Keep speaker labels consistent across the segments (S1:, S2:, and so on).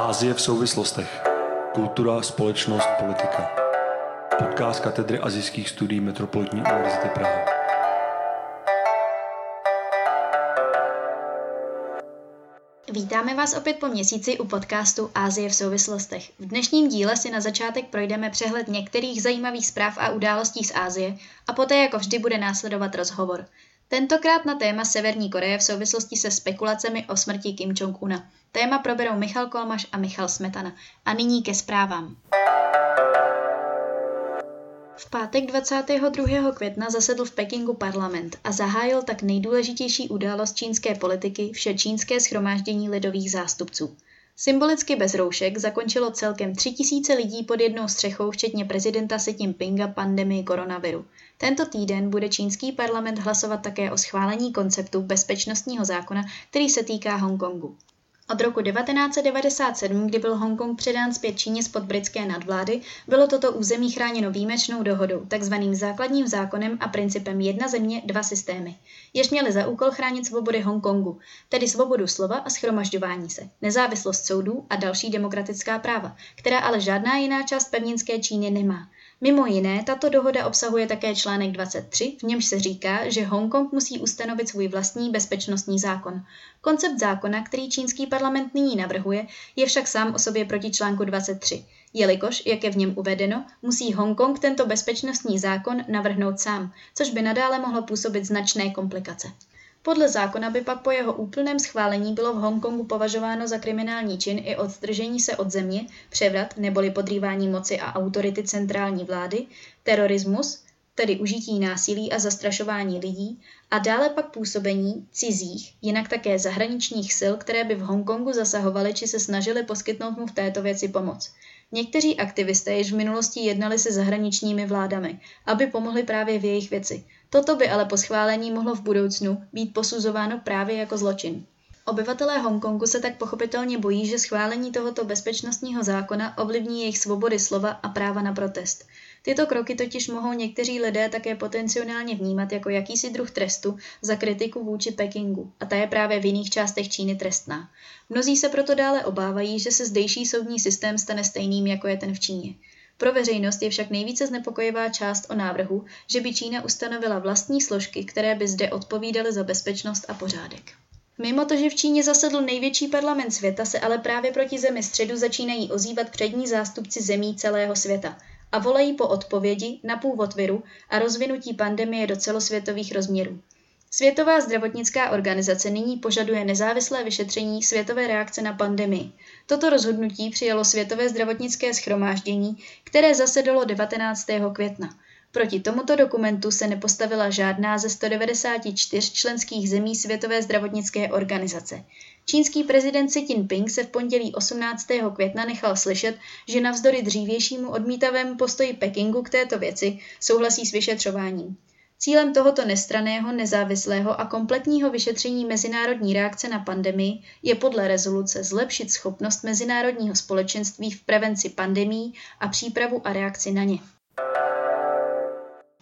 S1: Ázie v souvislostech. Kultura, společnost, politika. Podcast katedry azijských studií Metropolitní univerzity Praha.
S2: Vítáme vás opět po měsíci u podcastu Ázie v souvislostech. V dnešním díle si na začátek projdeme přehled některých zajímavých zpráv a událostí z Ázie a poté jako vždy bude následovat rozhovor. Tentokrát na téma Severní Koreje v souvislosti se spekulacemi o smrti Kim Jong-una. Téma proberou Michal Kolmaš a Michal Smetana. A nyní ke zprávám. V pátek 22. května zasedl v Pekingu parlament a zahájil tak nejdůležitější událost čínské politiky vše čínské schromáždění lidových zástupců. Symbolicky bez roušek zakončilo celkem 3000 lidí pod jednou střechou, včetně prezidenta Xi Jinpinga, pandemii koronaviru. Tento týden bude čínský parlament hlasovat také o schválení konceptu bezpečnostního zákona, který se týká Hongkongu. Od roku 1997, kdy byl Hongkong předán zpět Číně spod britské nadvlády, bylo toto území chráněno výjimečnou dohodou, takzvaným základním zákonem a principem jedna země, dva systémy, jež měly za úkol chránit svobody Hongkongu, tedy svobodu slova a schromažďování se, nezávislost soudů a další demokratická práva, která ale žádná jiná část pevninské Číny nemá. Mimo jiné, tato dohoda obsahuje také článek 23, v němž se říká, že Hongkong musí ustanovit svůj vlastní bezpečnostní zákon. Koncept zákona, který čínský parlament nyní navrhuje, je však sám o sobě proti článku 23, jelikož, jak je v něm uvedeno, musí Hongkong tento bezpečnostní zákon navrhnout sám, což by nadále mohlo působit značné komplikace. Podle zákona by pak po jeho úplném schválení bylo v Hongkongu považováno za kriminální čin i odstržení se od země, převrat neboli podrývání moci a autority centrální vlády, terorismus, tedy užití násilí a zastrašování lidí, a dále pak působení cizích, jinak také zahraničních sil, které by v Hongkongu zasahovaly či se snažily poskytnout mu v této věci pomoc. Někteří aktivisté již v minulosti jednali se zahraničními vládami, aby pomohli právě v jejich věci. Toto by ale po schválení mohlo v budoucnu být posuzováno právě jako zločin. Obyvatelé Hongkongu se tak pochopitelně bojí, že schválení tohoto bezpečnostního zákona ovlivní jejich svobody slova a práva na protest. Tyto kroky totiž mohou někteří lidé také potenciálně vnímat jako jakýsi druh trestu za kritiku vůči Pekingu a ta je právě v jiných částech Číny trestná. Mnozí se proto dále obávají, že se zdejší soudní systém stane stejným, jako je ten v Číně. Pro veřejnost je však nejvíce znepokojivá část o návrhu, že by Čína ustanovila vlastní složky, které by zde odpovídaly za bezpečnost a pořádek. Mimo to, že v Číně zasedl největší parlament světa, se ale právě proti zemi středu začínají ozývat přední zástupci zemí celého světa a volají po odpovědi na původ viru a rozvinutí pandemie do celosvětových rozměrů. Světová zdravotnická organizace nyní požaduje nezávislé vyšetření světové reakce na pandemii. Toto rozhodnutí přijalo Světové zdravotnické schromáždění, které zasedalo 19. května. Proti tomuto dokumentu se nepostavila žádná ze 194 členských zemí Světové zdravotnické organizace. Čínský prezident Xi Jinping se v pondělí 18. května nechal slyšet, že navzdory dřívějšímu odmítavému postoji Pekingu k této věci souhlasí s vyšetřováním. Cílem tohoto nestraného, nezávislého a kompletního vyšetření mezinárodní reakce na pandemii je podle rezoluce zlepšit schopnost mezinárodního společenství v prevenci pandemí a přípravu a reakci na ně.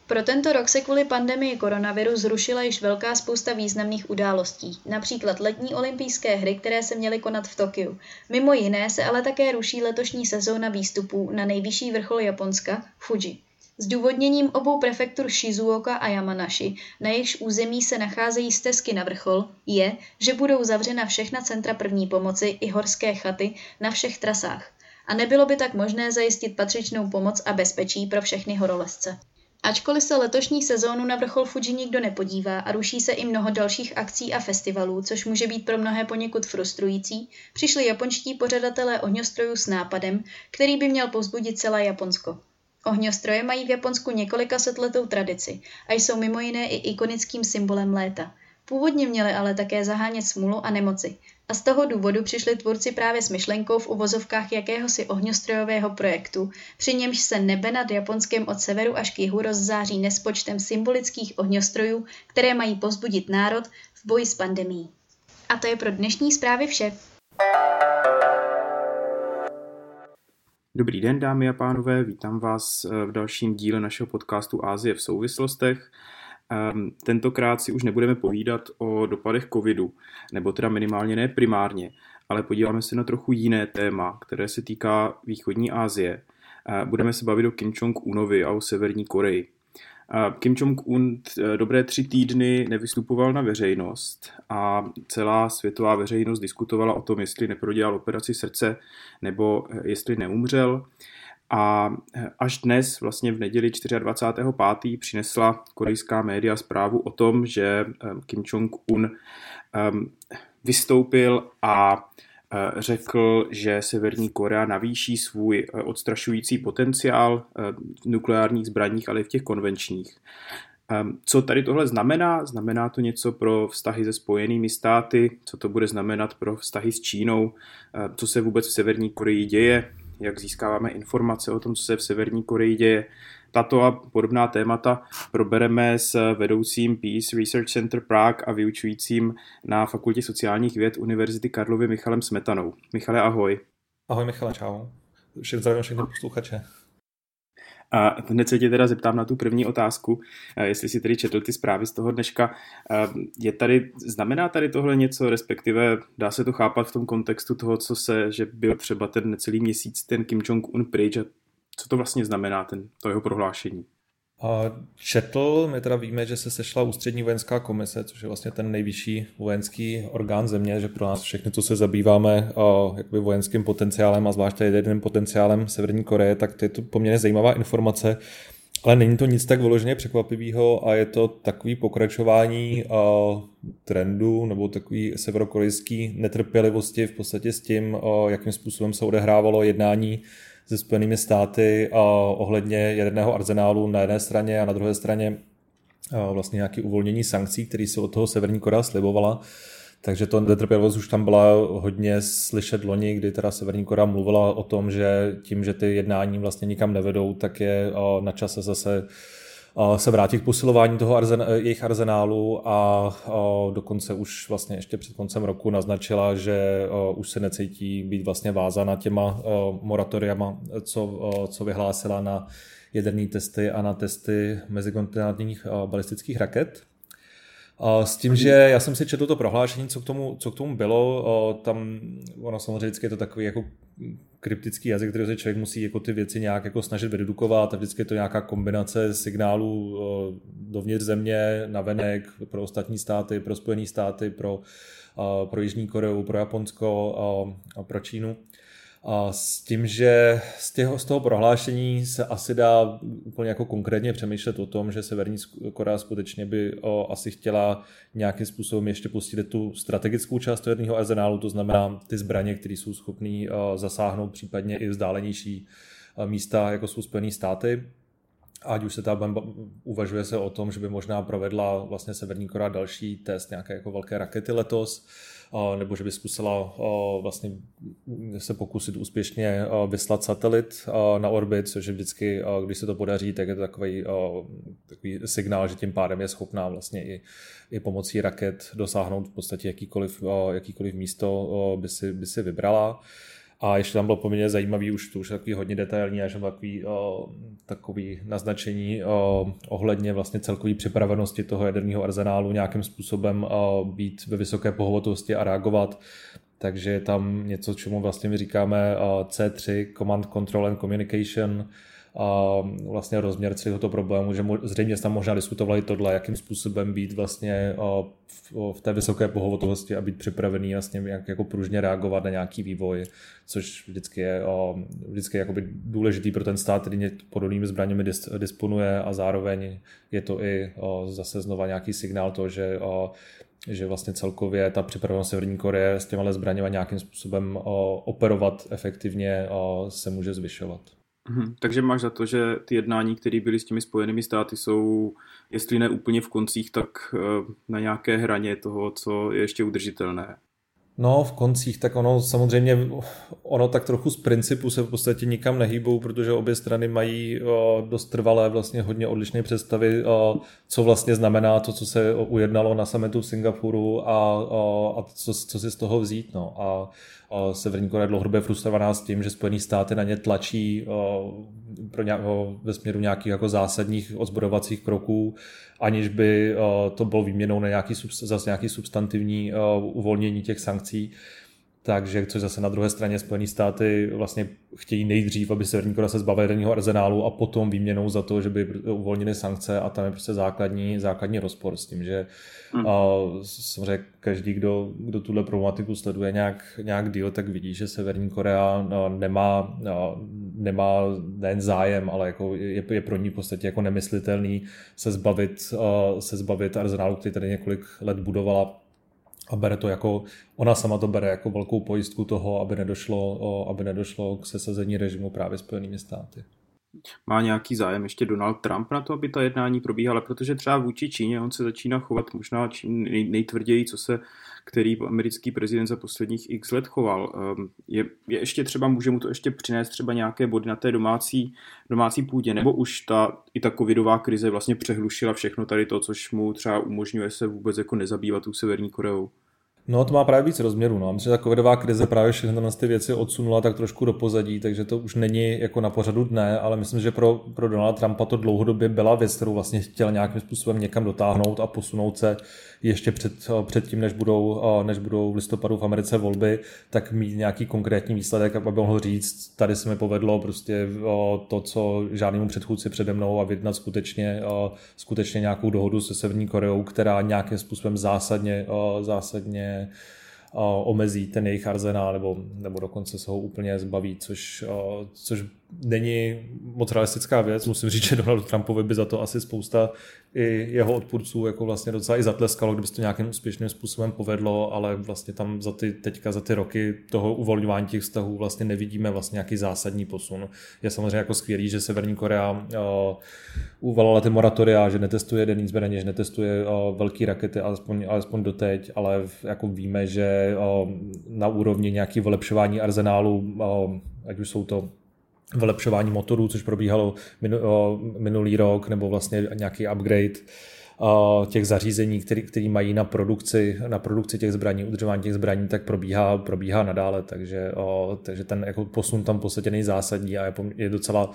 S2: Pro tento rok se kvůli pandemii koronaviru zrušila již velká spousta významných událostí, například letní olympijské hry, které se měly konat v Tokiu. Mimo jiné se ale také ruší letošní sezóna výstupů na nejvyšší vrchol Japonska, Fuji. S důvodněním obou prefektur Shizuoka a Yamanashi, na jejichž území se nacházejí stezky na vrchol, je, že budou zavřena všechna centra první pomoci i horské chaty na všech trasách. A nebylo by tak možné zajistit patřičnou pomoc a bezpečí pro všechny horolezce. Ačkoliv se letošní sezónu na vrchol Fuji nikdo nepodívá a ruší se i mnoho dalších akcí a festivalů, což může být pro mnohé poněkud frustrující, přišli japonští pořadatelé ohňostrojů s nápadem, který by měl povzbudit celé Japonsko. Ohňostroje mají v Japonsku několika setletou tradici a jsou mimo jiné i ikonickým symbolem léta. Původně měly ale také zahánět smůlu a nemoci. A z toho důvodu přišli tvůrci právě s myšlenkou v uvozovkách jakéhosi ohňostrojového projektu, při němž se nebe nad Japonskem od severu až k jihu rozzáří nespočtem symbolických ohňostrojů, které mají povzbudit národ v boji s pandemí. A to je pro dnešní zprávy vše.
S3: Dobrý den, dámy a pánové, vítám vás eh, v dalším díle našeho podcastu Ázie v souvislostech. Ehm, tentokrát si už nebudeme povídat o dopadech covidu, nebo teda minimálně ne primárně, ale podíváme se na trochu jiné téma, které se týká východní Asie. Budeme se bavit o Kim Jong-unovi a o Severní Koreji. Kim Jong-un dobré tři týdny nevystupoval na veřejnost a celá světová veřejnost diskutovala o tom, jestli neprodělal operaci srdce nebo jestli neumřel. A až dnes, vlastně v neděli 24.5. přinesla korejská média zprávu o tom, že Kim Jong-un vystoupil a Eh, řekl, že Severní Korea navýší svůj eh, odstrašující potenciál eh, v nukleárních zbraních, ale i v těch konvenčních. Ehm, co tady tohle znamená? Znamená to něco pro vztahy se spojenými státy? Co to bude znamenat pro vztahy s Čínou? Co se vůbec v Severní Koreji děje? Jak získáváme informace o tom, co se v Severní Koreji děje? Tato a podobná témata probereme s vedoucím Peace Research Center Prague a vyučujícím na Fakultě sociálních věd Univerzity Karlovy Michalem Smetanou. Michale, ahoj.
S4: Ahoj Michale, čau. Všem zdravím všechny posluchače.
S3: A hned se tě teda zeptám na tu první otázku, jestli si tedy četl ty zprávy z toho dneška. Je tady, znamená tady tohle něco, respektive dá se to chápat v tom kontextu toho, co se, že byl třeba ten necelý měsíc ten Kim Jong-un pryč a co to vlastně znamená, ten, to jeho prohlášení?
S4: Četl, my teda víme, že se sešla ústřední vojenská komise, což je vlastně ten nejvyšší vojenský orgán země, že pro nás všechny, co se zabýváme jakoby vojenským potenciálem a zvláště jediným potenciálem Severní Koreje, tak to je to poměrně zajímavá informace. Ale není to nic tak vyloženě překvapivého a je to takový pokračování trendu nebo takový severokorejský netrpělivosti v podstatě s tím, jakým způsobem se odehrávalo jednání se Spojenými státy ohledně jaderného arzenálu na jedné straně a na druhé straně vlastně nějaké uvolnění sankcí, které se od toho Severní Korea slibovala. Takže to netrpělivost už tam byla hodně slyšet loni, kdy teda Severní Korea mluvila o tom, že tím, že ty jednání vlastně nikam nevedou, tak je na čase zase se vrátit k posilování toho arzen, jejich arzenálu a dokonce už vlastně ještě před koncem roku naznačila, že už se necítí být vlastně vázána těma moratoriama, co, co vyhlásila na jaderné testy a na testy mezikontinentálních balistických raket. S tím, že já jsem si četl to prohlášení, co k tomu, co k tomu bylo, tam ono samozřejmě je to takový jako kryptický jazyk, který se člověk musí jako ty věci nějak jako snažit vydukovat a vždycky je to nějaká kombinace signálů dovnitř země, na venek, pro ostatní státy, pro Spojené státy, pro, pro Jižní Koreu, pro Japonsko a pro Čínu. A s tím, že z, těho, z toho prohlášení se asi dá úplně jako konkrétně přemýšlet o tom, že Severní Korea skutečně by o, asi chtěla nějakým způsobem ještě pustit tu strategickou část jedného arzenálu, to znamená ty zbraně, které jsou schopné zasáhnout případně i vzdálenější místa, jako jsou Spojené státy. Ať už se tam uvažuje se o tom, že by možná provedla vlastně Severní Korea další test nějaké jako velké rakety letos, nebo že by zkusila vlastně se pokusit úspěšně vyslat satelit na orbit, což je vždycky, když se to podaří, tak je to takový, takový signál, že tím pádem je schopná vlastně i, i pomocí raket dosáhnout v podstatě jakýkoliv, jakýkoliv místo by si, by si vybrala. A ještě tam bylo poměrně zajímavý, už to už takový hodně detailní, až takový, o, takový naznačení o, ohledně vlastně celkové připravenosti toho jaderního arzenálu nějakým způsobem o, být ve vysoké pohotovosti a reagovat. Takže je tam něco, čemu vlastně my říkáme C3, Command Control and Communication, a vlastně rozměr celého toho problému, že zřejmě tam možná diskutovali tohle, jakým způsobem být vlastně v té vysoké pohotovosti a být připravený vlastně jak jako pružně reagovat na nějaký vývoj, což vždycky je vždycky je jakoby důležitý pro ten stát, který podobnými zbraněmi disponuje a zároveň je to i zase znova nějaký signál toho, že že vlastně celkově ta připravenost Severní Koreje s těma zbraněmi nějakým způsobem operovat efektivně se může zvyšovat.
S3: Mhm. Takže máš za to, že ty jednání, které byly s těmi spojenými státy, jsou, jestli ne úplně v koncích, tak eh, na nějaké hraně toho, co je ještě udržitelné.
S4: No, v koncích, tak ono samozřejmě, ono tak trochu z principu se v podstatě nikam nehýbou, protože obě strany mají o, dost trvalé vlastně hodně odlišné představy, o, co vlastně znamená to, co se ujednalo na summitu v Singapuru a, a co, co si z toho vzít. No. A Severní Korea je dlouhodobě frustrovaná s tím, že Spojené státy na ně tlačí o, pro nějak, o, ve směru nějakých jako zásadních ozbrojovacích kroků, aniž by to bylo výměnou na nějaký, zase nějaký substantivní uvolnění těch sankcí. Takže což zase na druhé straně Spojené státy vlastně chtějí nejdřív, aby Severní Korea se zbavila jaderného arzenálu a potom výměnou za to, že by uvolnili sankce a tam je prostě základní, základní rozpor s tím, že hmm. a, samozřejmě každý, kdo, kdo tuhle problematiku sleduje nějak, nějak díl, tak vidí, že Severní Korea nemá, nemá nejen zájem, ale jako je, je pro ní v podstatě jako nemyslitelný se zbavit, se zbavit arzenálu, který tady několik let budovala a bere to jako, ona sama to bere jako velkou pojistku toho, aby nedošlo, aby nedošlo k sesazení režimu právě Spojenými státy.
S3: Má nějaký zájem ještě Donald Trump na to, aby ta jednání probíhala, protože třeba vůči Číně on se začíná chovat možná nejtvrději, co se který americký prezident za posledních x let choval. Ehm, je, je ještě třeba, může mu to ještě přinést třeba nějaké body na té domácí, domácí půdě, nebo už ta, i ta covidová krize vlastně přehlušila všechno tady to, což mu třeba umožňuje se vůbec jako nezabývat tou Severní Koreou.
S4: No, to má právě víc rozměrů. No. Myslím, že ta covidová krize právě všechny ty věci odsunula tak trošku do pozadí, takže to už není jako na pořadu dne, ale myslím, že pro, pro Donald Trumpa to dlouhodobě byla věc, kterou vlastně chtěl nějakým způsobem někam dotáhnout a posunout se ještě před, před tím, než budou, než budou v listopadu v Americe volby, tak mít nějaký konkrétní výsledek, aby mohl říct, tady se mi povedlo prostě to, co žádnému předchůdci přede mnou a vyjednat skutečně, skutečně nějakou dohodu se Severní Koreou, která nějakým způsobem zásadně, zásadně omezí ten jejich arzenál nebo, nebo dokonce se ho úplně zbaví, což, což není moc realistická věc. Musím říct, že Donald Trumpovi by za to asi spousta i jeho odpůrců jako vlastně docela i zatleskalo, kdyby se to nějakým úspěšným způsobem povedlo, ale vlastně tam za ty, teďka za ty roky toho uvolňování těch vztahů vlastně nevidíme vlastně nějaký zásadní posun. Je samozřejmě jako skvělý, že Severní Korea uh, uvalila ty moratoria, že netestuje denní zbraně, že netestuje uh, velké rakety, alespoň, alespoň doteď, ale jako víme, že uh, na úrovni nějaký vylepšování arzenálu, uh, ať už jsou to vylepšování motorů, což probíhalo minulý rok, nebo vlastně nějaký upgrade těch zařízení, který, který mají na produkci, na produkci těch zbraní, udržování těch zbraní, tak probíhá, probíhá nadále, takže, takže ten jako posun tam v podstatě nejzásadní a je, je docela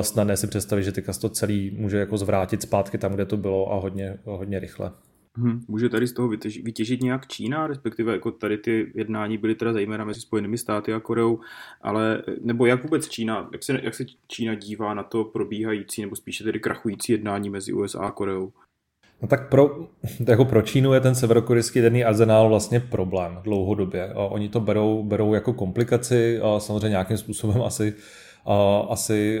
S4: snadné si představit, že teďka to celý může jako zvrátit zpátky tam, kde to bylo a hodně, hodně rychle.
S3: Hmm. Může tady z toho vytěžit, vytěžit nějak Čína, respektive jako tady ty jednání byly teda zejména mezi Spojenými státy a Koreou, ale nebo jak vůbec Čína, jak se, jak se Čína dívá na to probíhající nebo spíše tedy krachující jednání mezi USA a Koreou?
S4: No tak pro, jako pro Čínu je ten severokorejský jaderný arzenál vlastně problém dlouhodobě. Oni to berou, berou jako komplikaci a samozřejmě nějakým způsobem asi asi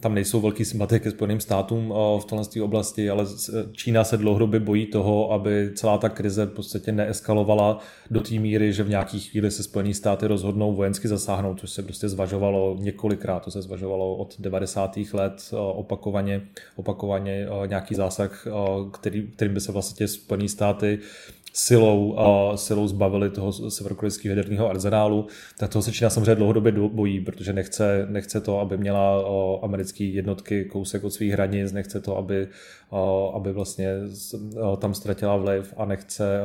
S4: tam nejsou velký sympatie ke Spojeným státům v této oblasti, ale Čína se dlouhodobě bojí toho, aby celá ta krize v podstatě neeskalovala do té míry, že v nějaký chvíli se Spojené státy rozhodnou vojensky zasáhnout, což se prostě zvažovalo několikrát, to se zvažovalo od 90. let opakovaně, opakovaně nějaký zásah, který, kterým by se vlastně Spojené státy silou, a silou zbavili toho severokorejského jaderného arzenálu, tak toho se Čína samozřejmě dlouhodobě bojí, protože nechce, nechce to, aby měla americké jednotky kousek od svých hranic, nechce to, aby, aby vlastně tam ztratila vliv a nechce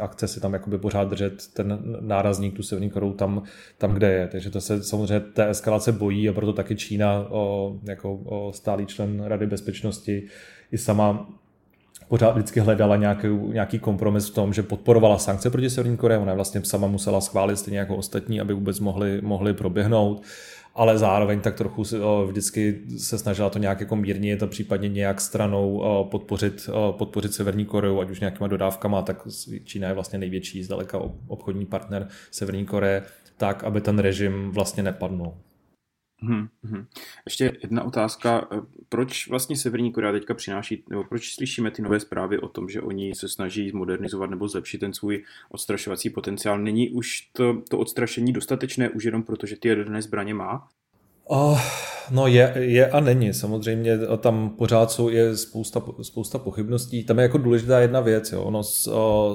S4: a chce si tam jakoby pořád držet ten nárazník, tu Severní Koreu tam, tam, kde je. Takže to se samozřejmě té eskalace bojí a proto taky Čína jako stálý člen Rady bezpečnosti i sama pořád vždycky hledala nějaký, nějaký kompromis v tom, že podporovala sankce proti Severní Koreji, ona vlastně sama musela schválit stejně jako ostatní, aby vůbec mohli, mohli proběhnout ale zároveň tak trochu vždycky se snažila to nějak jako mírnit a případně nějak stranou podpořit, podpořit Severní Koreu, ať už nějakýma dodávkama, tak Čína je vlastně největší zdaleka obchodní partner Severní Koreje, tak, aby ten režim vlastně nepadnul.
S3: Hmm, hmm. Ještě jedna otázka. Proč vlastně Severní Korea teďka přináší, nebo proč slyšíme ty nové zprávy o tom, že oni se snaží modernizovat nebo zlepšit ten svůj odstrašovací potenciál? Není už to, to odstrašení dostatečné už jenom proto, že ty jaderné zbraně má?
S4: Oh, no je, je a není. Samozřejmě tam pořád jsou je spousta, spousta pochybností. Tam je jako důležitá jedna věc. Jo. Ono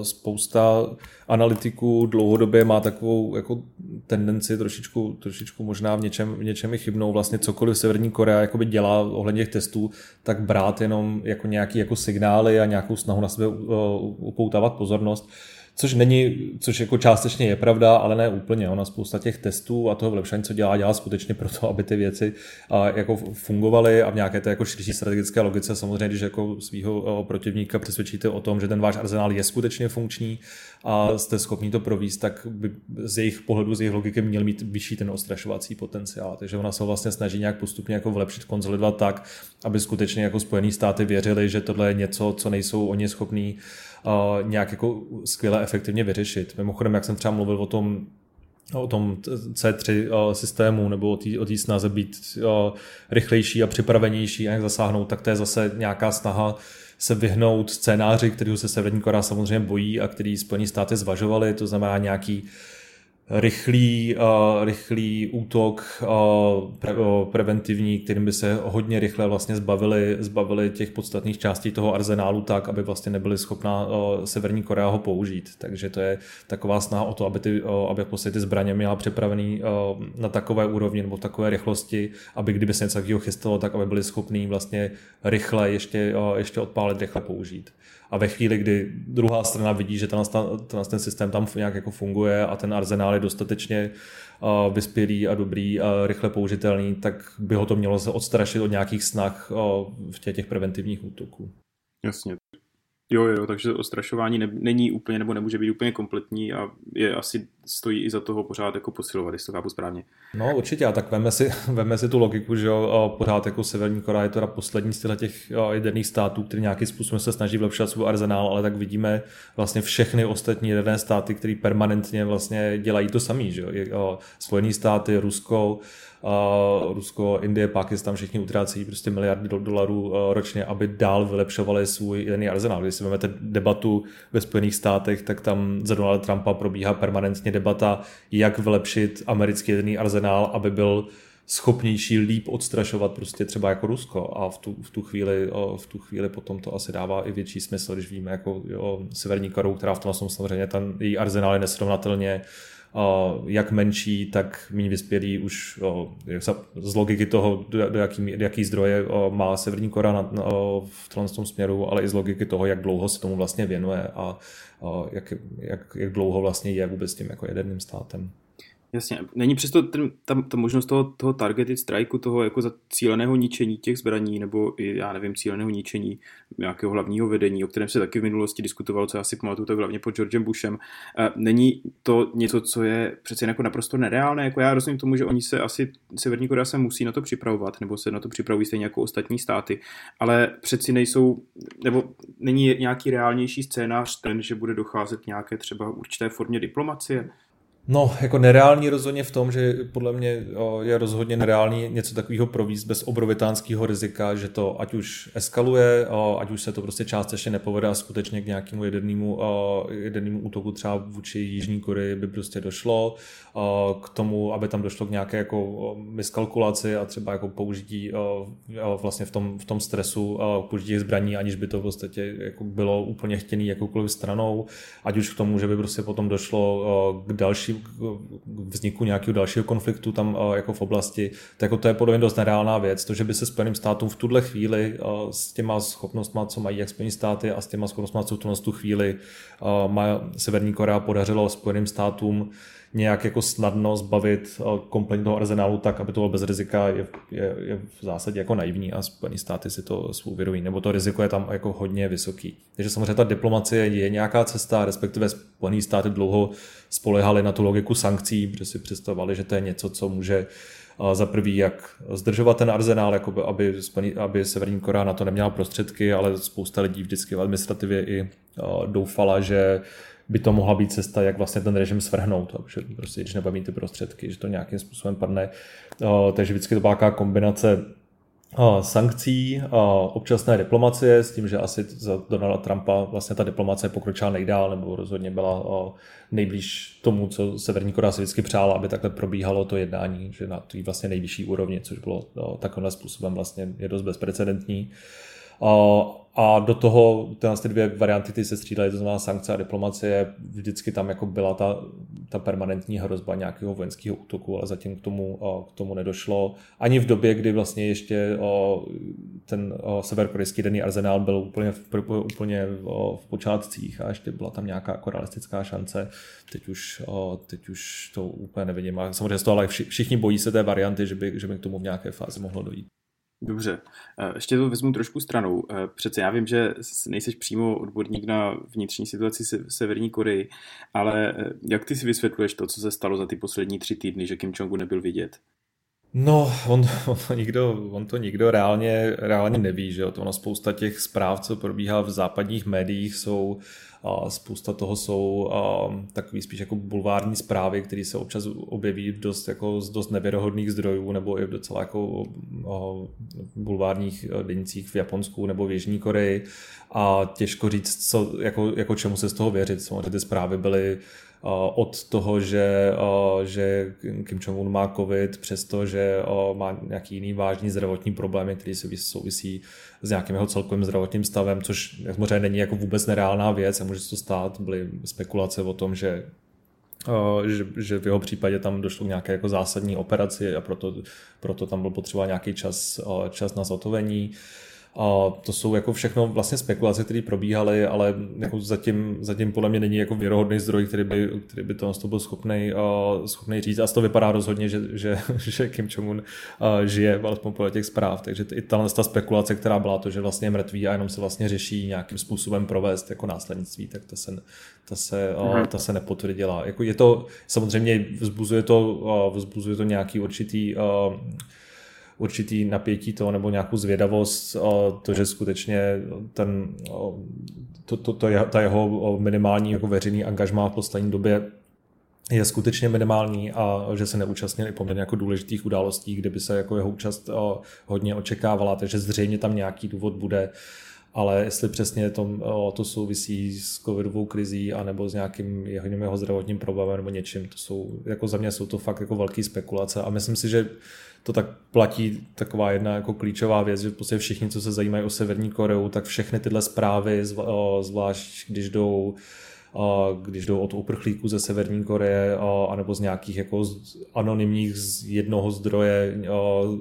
S4: spousta analytiků dlouhodobě má takovou jako tendenci trošičku, trošičku možná v něčem, v něčem chybnou. Vlastně cokoliv Severní Korea jakoby dělá ohledně těch testů, tak brát jenom jako nějaký jako signály a nějakou snahu na sebe upoutávat pozornost Což není, což jako částečně je pravda, ale ne úplně. Ona spousta těch testů a toho vylepšení, co dělá, dělá skutečně proto, aby ty věci jako fungovaly a v nějaké té jako širší strategické logice samozřejmě, když jako svého protivníka přesvědčíte o tom, že ten váš arzenál je skutečně funkční a jste schopni to províst, tak by z jejich pohledu, z jejich logiky měl mít vyšší ten ostrašovací potenciál. Takže ona se vlastně snaží nějak postupně jako vlepšit, konsolidovat tak, aby skutečně jako Spojené státy věřili, že tohle je něco, co nejsou oni schopní uh, nějak jako skvěle efektivně vyřešit. Mimochodem, jak jsem třeba mluvil o tom o tom C3 uh, systému nebo o té snaze být rychlejší a připravenější a jak zasáhnout, tak to je zase nějaká snaha se vyhnout scénáři, kterého se Severní Korea samozřejmě bojí a který Spojené státy zvažovali, to znamená nějaký rychlý, uh, rychlý útok uh, pre, uh, preventivní, kterým by se hodně rychle vlastně zbavili, zbavili těch podstatných částí toho arzenálu tak, aby vlastně nebyli schopná uh, Severní Korea ho použít. Takže to je taková snaha o to, aby, ty, uh, aby prostě ty zbraně měla připravený uh, na takové úrovni nebo takové rychlosti, aby kdyby se něco takového chystalo, tak aby byli schopní vlastně rychle ještě, uh, ještě odpálit, rychle použít. A ve chvíli, kdy druhá strana vidí, že ten, ten, systém tam nějak jako funguje a ten arzenál je dostatečně vyspělý a dobrý a rychle použitelný, tak by ho to mělo se odstrašit od nějakých snah v těch, těch preventivních útoků.
S3: Jasně, Jo, jo, takže ostrašování ne, není úplně nebo nemůže být úplně kompletní a je asi stojí i za toho pořád jako posilovat, jestli to chápu správně.
S4: No určitě, a tak veme si, veme si tu logiku, že jo, pořád jako Severní Korea je teda poslední z těch jaderných států, který nějakým způsobem se snaží vlepšovat svůj arzenál, ale tak vidíme vlastně všechny ostatní jaderné státy, které permanentně vlastně dělají to samý, že jo, Spojené státy, Rusko, uh, Rusko, Indie, Pakistan, všichni utrácejí prostě miliardy dolarů uh, ročně, aby dál vylepšovali svůj jedený arzenál. Když si vezmete debatu ve Spojených státech, tak tam za Donalda Trumpa probíhá permanentně debata, jak vylepšit americký jedený arzenál, aby byl schopnější líp odstrašovat prostě třeba jako Rusko. A v tu, v tu, chvíli, v tu chvíli potom to asi dává i větší smysl, když víme jako jo, Severní Koreu, která v tom samozřejmě ten její arzenál je nesrovnatelně jak menší, tak méně vyspělý už z logiky toho, do jaký, do jaký zdroje má Severní Korea v tom směru, ale i z logiky toho, jak dlouho se tomu vlastně věnuje a jak, jak, jak dlouho vlastně je vůbec tím jako jederným státem.
S3: Jasně, není přesto ten, ta, ta možnost toho, toho targeted strikeu, toho jako za cíleného ničení těch zbraní, nebo i, já nevím, cíleného ničení nějakého hlavního vedení, o kterém se taky v minulosti diskutovalo, co já si pamatuju, tak hlavně pod Georgem Bushem. Není to něco, co je přece jako naprosto nereálné? Jako já rozumím tomu, že oni se asi, Severní Korea se musí na to připravovat, nebo se na to připravují stejně jako ostatní státy, ale přeci nejsou, nebo není nějaký reálnější scénář ten, že bude docházet nějaké třeba určité formě diplomacie?
S4: No, jako nereální rozhodně v tom, že podle mě je rozhodně nereální něco takového províst bez obrovitánského rizika, že to ať už eskaluje, ať už se to prostě částečně nepovede a skutečně k nějakému jedennému, jedennému útoku třeba vůči Jižní Koreji by prostě došlo, k tomu, aby tam došlo k nějaké jako miskalkulaci a třeba jako použití vlastně v tom, v tom stresu použití zbraní, aniž by to podstatě jako bylo úplně chtěný jakoukoliv stranou, ať už k tomu, že by prostě potom došlo k další k vzniku nějakého dalšího konfliktu tam jako v oblasti, tak jako to je podle mě dost nereálná věc. To, že by se Spojeným státům v tuhle chvíli s těma schopnostmi, co mají jak Spojené státy a s těma schopnostmi, co v tu chvíli má Severní Korea podařilo Spojeným státům nějak jako snadno zbavit kompletně toho arzenálu tak, aby to bylo bez rizika, je, je, je v zásadě jako naivní a Spojené státy si to uvědomují, nebo to riziko je tam jako hodně vysoký. Takže samozřejmě ta diplomacie je nějaká cesta, respektive Spojené státy dlouho spolehali na tu logiku sankcí, protože si představovali, že to je něco, co může za prvý, jak zdržovat ten arzenál, jako aby, aby Severní Korea na to neměla prostředky, ale spousta lidí vždycky v administrativě i doufala, že by to mohla být cesta, jak vlastně ten režim svrhnout, že prostě, když nebude mít ty prostředky, že to nějakým způsobem padne. Takže vždycky to byla kombinace sankcí, občasné diplomacie s tím, že asi za Donalda Trumpa vlastně ta diplomacie pokročila nejdál, nebo rozhodně byla nejblíž tomu, co Severní Korea si vždycky přála, aby takhle probíhalo to jednání, že na té vlastně nejvyšší úrovni, což bylo takovým způsobem vlastně je dost bezprecedentní. A do toho ty dvě varianty, ty se střídaly, to znamená sankce a diplomacie, vždycky tam jako byla ta, ta permanentní hrozba nějakého vojenského útoku, ale zatím k tomu, k tomu nedošlo. Ani v době, kdy vlastně ještě ten severokorejský denní arzenál byl úplně v, úplně v počátcích a ještě byla tam nějaká jako realistická šance. Teď už, teď už to úplně nevidím. A samozřejmě z toho ale všichni bojí se té varianty, že by, že by k tomu v nějaké fázi mohlo dojít.
S3: Dobře, eh, ještě to vezmu trošku stranou. Eh, přece já vím, že nejseš přímo odborník na vnitřní situaci v Severní Koreji, ale eh, jak ty si vysvětluješ to, co se stalo za ty poslední tři týdny, že Kim Jong-un nebyl vidět?
S4: No, on, on, to nikdo, on to nikdo reálně, reálně neví, že jo? To ono spousta těch zpráv, co probíhá v západních médiích, jsou a spousta toho jsou takový spíš jako bulvární zprávy, které se občas objeví dost, jako z dost nevěrohodných zdrojů nebo i v docela jako bulvárních denicích v Japonsku nebo v Jižní Koreji a těžko říct, co, jako, jako čemu se z toho věřit. Samozřejmě ty zprávy byly od toho, že, že Kim Jong-un má covid, přesto, že má nějaký jiný vážný zdravotní problémy, který souvisí s nějakým jeho celkovým zdravotním stavem, což samozřejmě není jako vůbec nereálná věc a může se to stát. Byly spekulace o tom, že že, že v jeho případě tam došlo k nějaké jako zásadní operaci a proto, proto tam byl potřeba nějaký čas, čas na zotovení. A to jsou jako všechno vlastně spekulace, které probíhaly, ale jako zatím, zatím podle mě není jako věrohodný zdroj, který by, který by to byl schopný, uh, schopný říct. A z toho vypadá rozhodně, že, že, že Kim Jong-un uh, žije, alespoň podle těch zpráv. Takže i ta, ta spekulace, která byla to, že vlastně je mrtvý a jenom se vlastně řeší nějakým způsobem provést jako následnictví, tak ta se, ta se, uh, ta se nepotvrdila. Jako je to, samozřejmě vzbuzuje to, uh, vzbuzuje to nějaký určitý uh, určitý napětí toho nebo nějakou zvědavost, to, že skutečně ten, to, to, to je, ta jeho minimální jako veřejný angažmá v poslední době je skutečně minimální a že se neúčastnil i poměrně jako důležitých událostí, kde by se jako jeho účast hodně očekávala, takže zřejmě tam nějaký důvod bude ale jestli přesně to, to souvisí s covidovou krizí anebo s nějakým jeho, jeho zdravotním problémem nebo něčím, to jsou, jako za mě jsou to fakt jako velké spekulace. A myslím si, že to tak platí taková jedna jako klíčová věc, že prostě všichni, co se zajímají o Severní Koreu, tak všechny tyhle zprávy, zvlášť když jdou když jdou od uprchlíků ze Severní Koreje anebo z nějakých jako anonymních z jednoho zdroje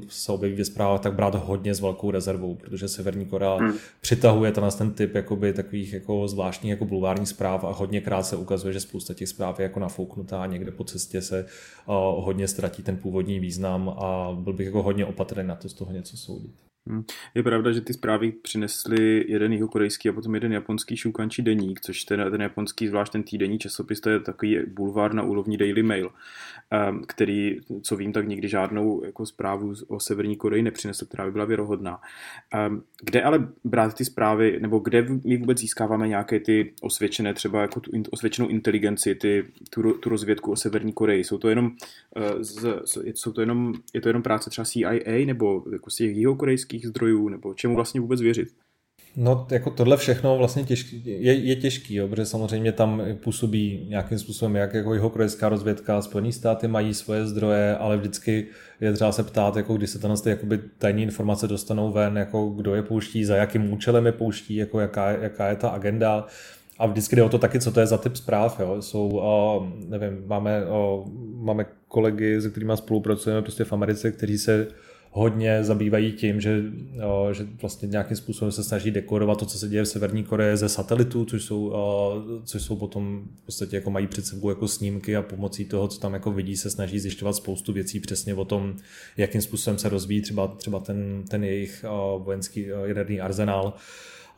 S4: se objeví ve zprávách, tak brát hodně s velkou rezervou, protože Severní Korea hmm. přitahuje ten, ten typ jakoby, takových jako zvláštních jako bulvárních zpráv a hodněkrát se ukazuje, že spousta těch zpráv je jako nafouknutá a někde po cestě se hodně ztratí ten původní význam a byl bych jako hodně opatrný na to z toho něco soudit.
S3: Hmm. Je pravda, že ty zprávy přinesly jeden jeho korejský a potom jeden japonský šukančí deník, což ten, ten japonský, zvlášť ten týdenní časopis, to je takový bulvár na úrovni Daily Mail, který, co vím, tak nikdy žádnou jako zprávu o Severní Koreji nepřinesl, která by byla věrohodná. Ehm, kde ale brát ty zprávy, nebo kde my vůbec získáváme nějaké ty osvědčené, třeba jako tu osvědčenou inteligenci, ty, tu, tu rozvědku o Severní Koreji? Jsou to jenom, eh, z, jsou to jenom, je to jenom práce třeba CIA, nebo jako z těch jihokorejských zdrojů, nebo čemu vlastně vůbec věřit?
S4: No, jako tohle všechno vlastně těžký, je, je těžký, jo, protože samozřejmě tam působí nějakým způsobem, jak jako jeho korejská rozvědka, Spojené státy mají svoje zdroje, ale vždycky je třeba se ptát, jako když se tenhle jakoby tajní informace dostanou ven, jako kdo je pouští, za jakým účelem je pouští, jako jaká, jaká je ta agenda. A vždycky jde o to taky, co to je za typ zpráv. Jo. Jsou, uh, nevím, máme, uh, máme kolegy, se kterými spolupracujeme prostě v Americe, kteří se hodně zabývají tím, že, že vlastně nějakým způsobem se snaží dekorovat to, co se děje v Severní Koreji ze satelitů, což jsou, což jsou potom v podstatě jako mají před sebou jako snímky a pomocí toho, co tam jako vidí, se snaží zjišťovat spoustu věcí přesně o tom, jakým způsobem se rozvíjí třeba, třeba ten, ten jejich vojenský jaderný arzenál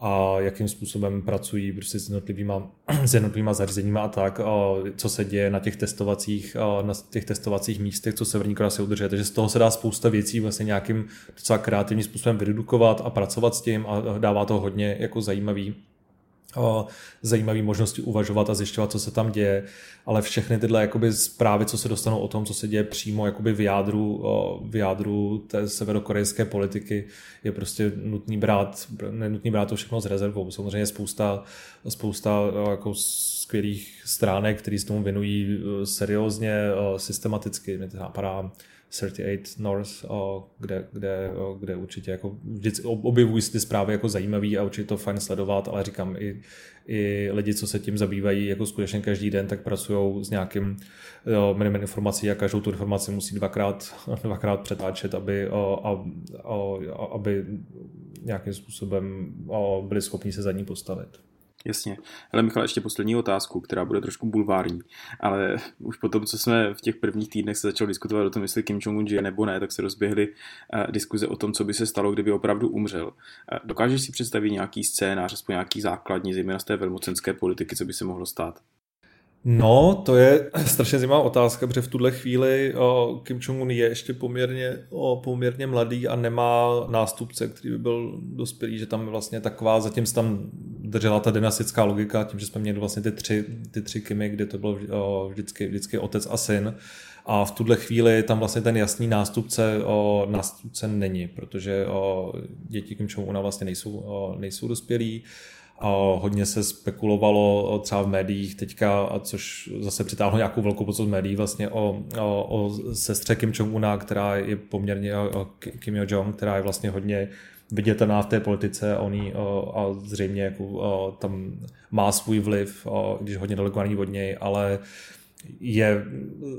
S4: a jakým způsobem pracují prostě s jednotlivýma, s jednotlivýma zařízeníma a tak, a co se děje na těch testovacích, na těch testovacích místech, co Severní Korea se udržuje. Takže z toho se dá spousta věcí vlastně nějakým docela kreativním způsobem vydedukovat a pracovat s tím a dává to hodně jako zajímavý zajímavé možnosti uvažovat a zjišťovat, co se tam děje, ale všechny tyhle jakoby zprávy, co se dostanou o tom, co se děje přímo jakoby v jádru, v jádru té severokorejské politiky, je prostě nutný brát, nutný brát to všechno s rezervou. Samozřejmě spousta, spousta jako skvělých stránek, které se tomu věnují seriózně, systematicky. Mě to napadá 38 North, kde, kde, kde určitě jako vždycky objevují ty zprávy jako zajímavý a určitě to fajn sledovat, ale říkám i, i lidi, co se tím zabývají jako skutečně každý den, tak pracují s nějakým minimem informací a každou tu informaci musí dvakrát, dvakrát přetáčet, aby, a, a, aby nějakým způsobem byli schopni se za ní postavit.
S3: Jasně. Ale Michal, ještě poslední otázku, která bude trošku bulvární, ale už po tom, co jsme v těch prvních týdnech se začal diskutovat o tom, jestli Kim Jong-un žije nebo ne, tak se rozběhly uh, diskuze o tom, co by se stalo, kdyby opravdu umřel. Uh, dokážeš si představit nějaký scénář, aspoň nějaký základní, zejména z té velmocenské politiky, co by se mohlo stát?
S4: No, to je strašně zajímavá otázka, protože v tuhle chvíli o, Kim Jong-un je ještě poměrně, o, poměrně mladý a nemá nástupce, který by byl dospělý, že tam vlastně taková, zatím se tam držela ta dynastická logika, tím, že jsme měli vlastně ty tři, ty tři Kimy, kde to byl o, vždycky, vždycky otec a syn. A v tuhle chvíli tam vlastně ten jasný nástupce, o, nástupce není, protože o, děti Kim Jong-una vlastně nejsou, o, nejsou dospělí. A hodně se spekulovalo třeba v médiích teďka, a což zase přitáhlo nějakou velkou pozornost médií vlastně o, o, o sestře Kim Jong-una, která je poměrně o Kim Yo-jong, která je vlastně hodně viditelná v té politice a, on a zřejmě jako, tam má svůj vliv, když hodně daleko není od něj, ale je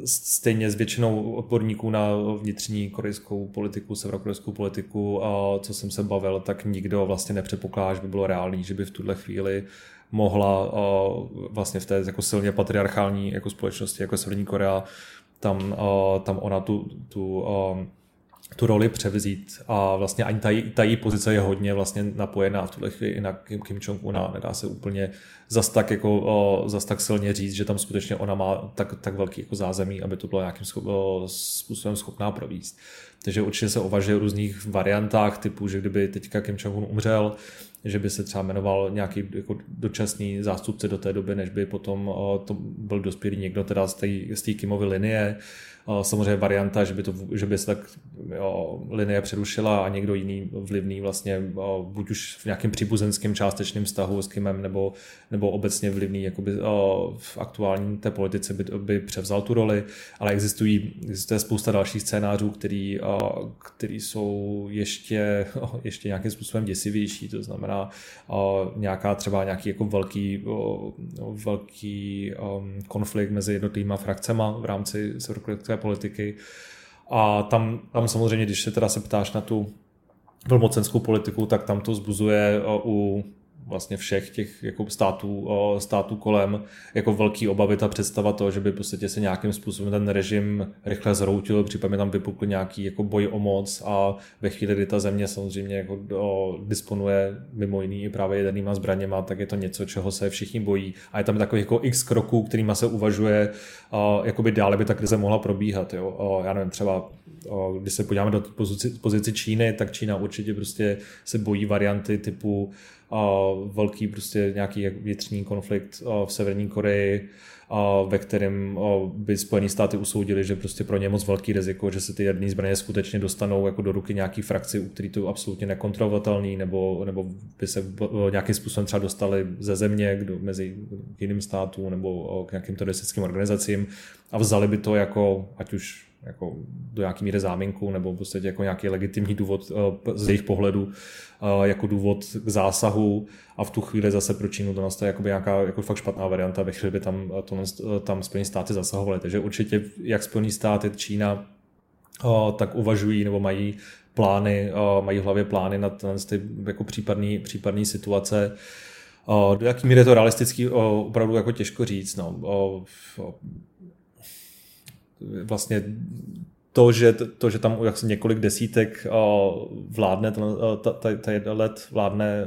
S4: stejně s většinou odborníků na vnitřní korejskou politiku, severokorejskou politiku, a co jsem se bavil, tak nikdo vlastně nepředpokládá, že by bylo reálný, že by v tuhle chvíli mohla vlastně v té jako silně patriarchální jako společnosti, jako Severní Korea, tam, tam ona tu, tu tu roli převzít a vlastně ani ta, ta její pozice je hodně vlastně napojená v tuhle chvíli na Kim, Kim Jong-una, nedá se úplně zas tak, jako, o, zas tak silně říct, že tam skutečně ona má tak, tak velký jako zázemí, aby to bylo nějakým schop, o, způsobem schopná províst. Takže určitě se uvažuje o různých variantách typu, že kdyby teďka Kim Jong-un umřel, že by se třeba jmenoval nějaký jako dočasný zástupce do té doby, než by potom o, to byl dospělý někdo teda z té Kimovy linie, Samozřejmě varianta, že by, to, že by se tak jo, linie přerušila a někdo jiný vlivný vlastně buď už v nějakém příbuzenském částečném vztahu s Kimem nebo, nebo obecně vlivný jakoby, v aktuální té politice by, by převzal tu roli, ale existují, existuje spousta dalších scénářů, který, který jsou ještě, ještě nějakým způsobem děsivější, to znamená nějaká třeba nějaký jako velký, velký um, konflikt mezi jednotlivými frakcema v rámci severokorejské politiky. A tam, tam samozřejmě, když se teda se ptáš na tu velmocenskou politiku, tak tam to zbuzuje u vlastně všech těch jako států, států kolem jako velký obavy ta představa toho, že by podstatě se nějakým způsobem ten režim rychle zroutil, případně tam vypukl nějaký jako boj o moc a ve chvíli, kdy ta země samozřejmě jako o, disponuje mimo jiný právě jednýma zbraněma, tak je to něco, čeho se všichni bojí a je tam takový jako x kroků, kterýma se uvažuje, o, jakoby dále by ta krize mohla probíhat. Jo. Já nevím, třeba když se podíváme do pozici, pozici Číny, tak Čína určitě prostě se bojí varianty typu velký prostě nějaký vnitřní konflikt v Severní Koreji, ve kterém by Spojené státy usoudili, že prostě pro ně je moc velký riziko, že se ty jedné zbraně skutečně dostanou jako do ruky nějaký frakci, u který to absolutně nekontrolovatelný, nebo, nebo by se nějakým způsobem třeba dostali ze země kdo, mezi jiným státům nebo k nějakým teroristickým organizacím a vzali by to jako, ať už jako do nějaký míry záminku nebo prostě jako nějaký legitimní důvod z jejich pohledu jako důvod k zásahu a v tu chvíli zase pro Čínu to nastaje jako nějaká jako fakt špatná varianta, ve chvíli by tam, eh, to, tam Spojené státy zasahovaly. Takže určitě jak Spojené státy, Čína, tak uvažují nebo mají plány, mají v hlavě plány na ty jako případný, případný situace. Do jaký míry je to realistický, opravdu jako těžko říct. No vlastně to, že, to, že tam jak několik desítek vládne, ta, ta, ta jedna let vládne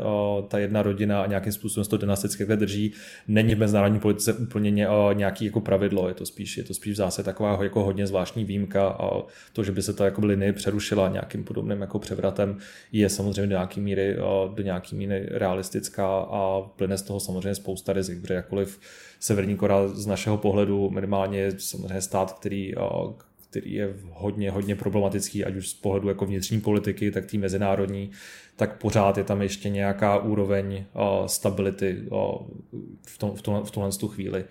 S4: ta jedna rodina a nějakým způsobem to dynasticky drží, není v mezinárodní politice úplně nějaký jako pravidlo, je to spíš, je to spíš v zase taková jako hodně zvláštní výjimka a to, že by se ta jako linie přerušila nějakým podobným jako převratem, je samozřejmě do nějaký míry, do nějaký míry realistická a plyne z toho samozřejmě spousta rizik, protože jakkoliv Severní Korea z našeho pohledu minimálně je samozřejmě stát, který který je hodně, hodně problematický, ať už z pohledu jako vnitřní politiky, tak tý mezinárodní, tak pořád je tam ještě nějaká úroveň stability v, tom, v, tom, v tomhle tu chvíli.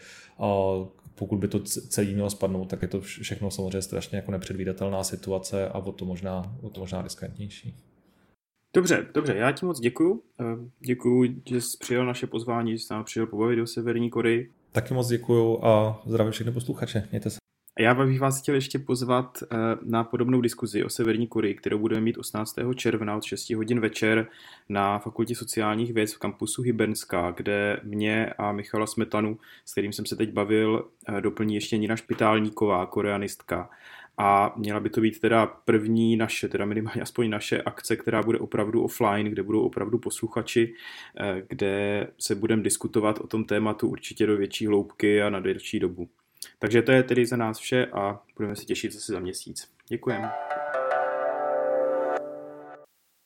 S4: Pokud by to celý mělo spadnout, tak je to všechno samozřejmě strašně jako nepředvídatelná situace a o to možná, o to možná riskantnější.
S3: Dobře, dobře, já ti moc děkuju. Eh, děkuju, že jsi přijel naše pozvání, že jsi nám přijel pobavit do Severní Koreji.
S4: Taky moc děkuju a zdravím všechny posluchače. Mějte se.
S3: A já bych vás chtěl ještě pozvat eh, na podobnou diskuzi o Severní Koreji, kterou budeme mít 18. června od 6 hodin večer na Fakultě sociálních věd v kampusu Hybernská, kde mě a Michala Smetanu, s kterým jsem se teď bavil, eh, doplní ještě Nina Špitálníková, koreanistka. A měla by to být teda první naše, teda minimálně aspoň naše akce, která bude opravdu offline, kde budou opravdu posluchači, eh, kde se budeme diskutovat o tom tématu určitě do větší hloubky a na delší dobu. Takže to je tedy za nás vše a budeme se těšit zase za měsíc. Děkujeme.